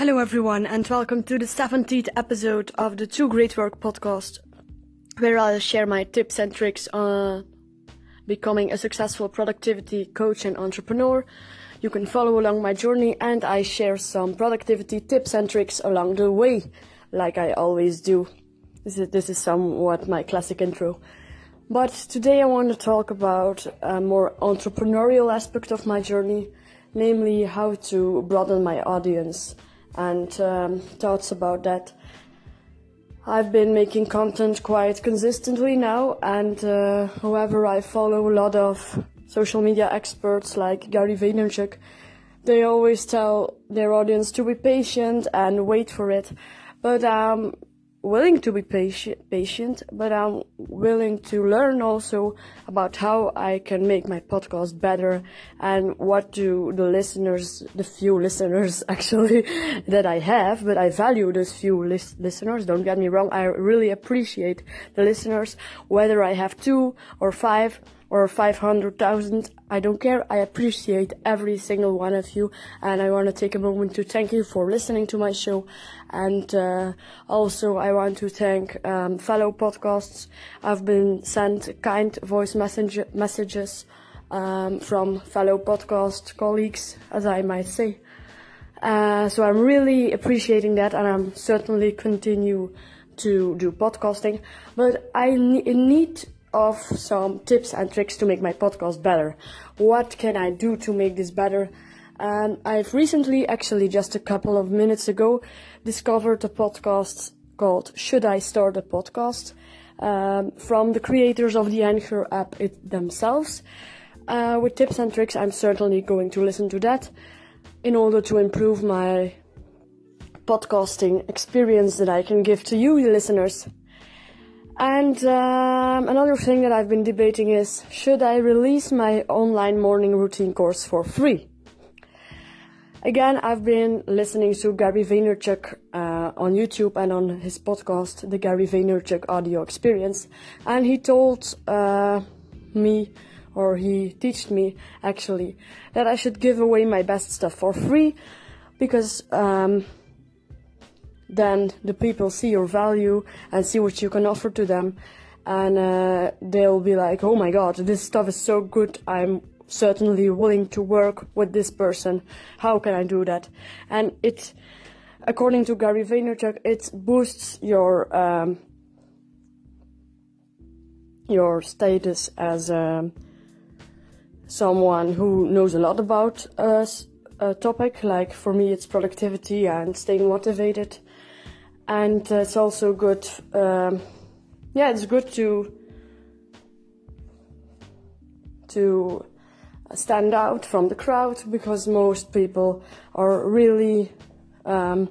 Hello, everyone, and welcome to the 17th episode of the Two Great Work podcast, where I'll share my tips and tricks on becoming a successful productivity coach and entrepreneur. You can follow along my journey, and I share some productivity tips and tricks along the way, like I always do. This is, this is somewhat my classic intro. But today I want to talk about a more entrepreneurial aspect of my journey, namely how to broaden my audience and um, thoughts about that. I've been making content quite consistently now, and uh, however, I follow a lot of social media experts like Gary Vaynerchuk. They always tell their audience to be patient and wait for it, but um, willing to be patient, patient, but I'm willing to learn also about how I can make my podcast better and what do the listeners, the few listeners actually that I have, but I value those few lis- listeners. Don't get me wrong. I really appreciate the listeners, whether I have two or five or 500,000. I don't care. I appreciate every single one of you. And I want to take a moment to thank you for listening to my show. And uh, also, I want to thank um, fellow podcasts. I've been sent kind voice message- messages um, from fellow podcast colleagues, as I might say. Uh, so I'm really appreciating that, and I'm certainly continue to do podcasting. But I ne- need of some tips and tricks to make my podcast better. What can I do to make this better? And I've recently, actually just a couple of minutes ago, discovered a podcast called Should I Start a Podcast? Um, from the creators of the Anchor app it themselves. Uh, with tips and tricks, I'm certainly going to listen to that in order to improve my podcasting experience that I can give to you, the listeners. And um, another thing that I've been debating is should I release my online morning routine course for free? Again, I've been listening to Gary Vaynerchuk uh, on YouTube and on his podcast, The Gary Vaynerchuk Audio Experience, and he told uh, me, or he taught me actually, that I should give away my best stuff for free because um, then the people see your value and see what you can offer to them. And uh, they'll be like oh my god this stuff is so good. I'm certainly willing to work with this person. How can i do that? And it according to gary vaynerchuk it boosts your um, your status as um, someone who knows a lot about a, a topic like for me it's productivity and staying motivated and uh, it's also good. Um, yeah, it's good to to stand out from the crowd because most people are really um,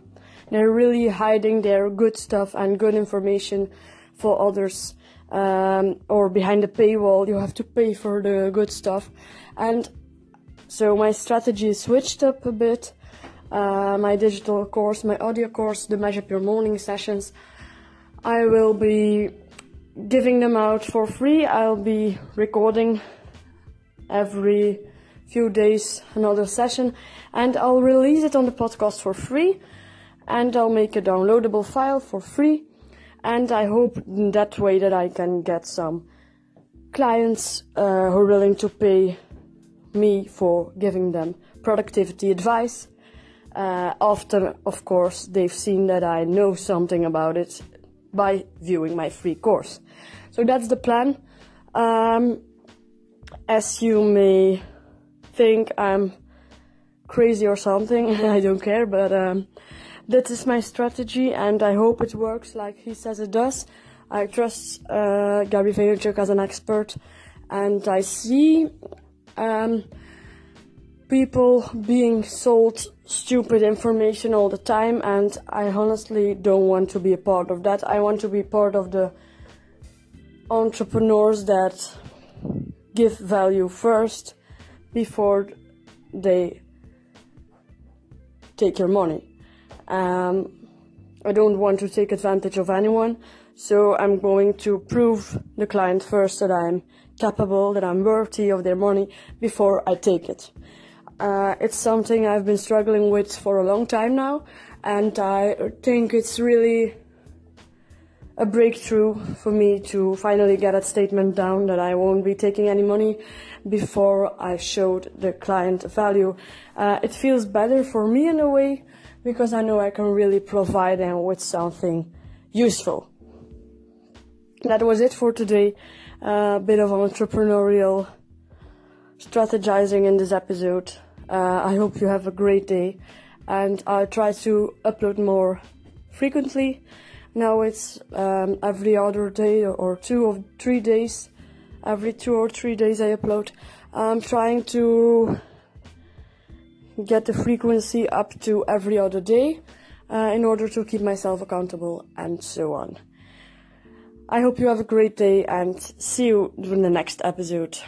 they're really hiding their good stuff and good information for others. Um, or behind the paywall, you have to pay for the good stuff, and so my strategy switched up a bit uh, my digital course, my audio course, the Measure Your Morning sessions. I will be giving them out for free. I'll be recording every few days another session and I'll release it on the podcast for free and I'll make a downloadable file for free and I hope that way that I can get some clients uh, who are willing to pay me for giving them productivity advice uh, after, of course, they've seen that I know something about it by viewing my free course. So that's the plan. Um, as you may think I'm crazy or something, I don't care, but um, that is my strategy and I hope it works like he says it does. I trust uh, Gary Vaynerchuk as an expert and I see people being sold stupid information all the time and I honestly don't want to be a part of that. I want to be part of the entrepreneurs that give value first before they take your money. Um, I don't want to take advantage of anyone, so I'm going to prove the client first that I'm capable, that I'm worthy of their money before I take it. Uh, it's something I've been struggling with for a long time now, and I think it's really a breakthrough for me to finally get that statement down that I won't be taking any money before I showed the client value. Uh, it feels better for me in a way because I know I can really provide them with something useful. That was it for today. A bit of entrepreneurial strategizing in this episode. Uh, I hope you have a great day and I'll try to upload more frequently. Now it's um, every other day or two or three days. Every two or three days I upload. I'm trying to get the frequency up to every other day uh, in order to keep myself accountable and so on. I hope you have a great day and see you in the next episode.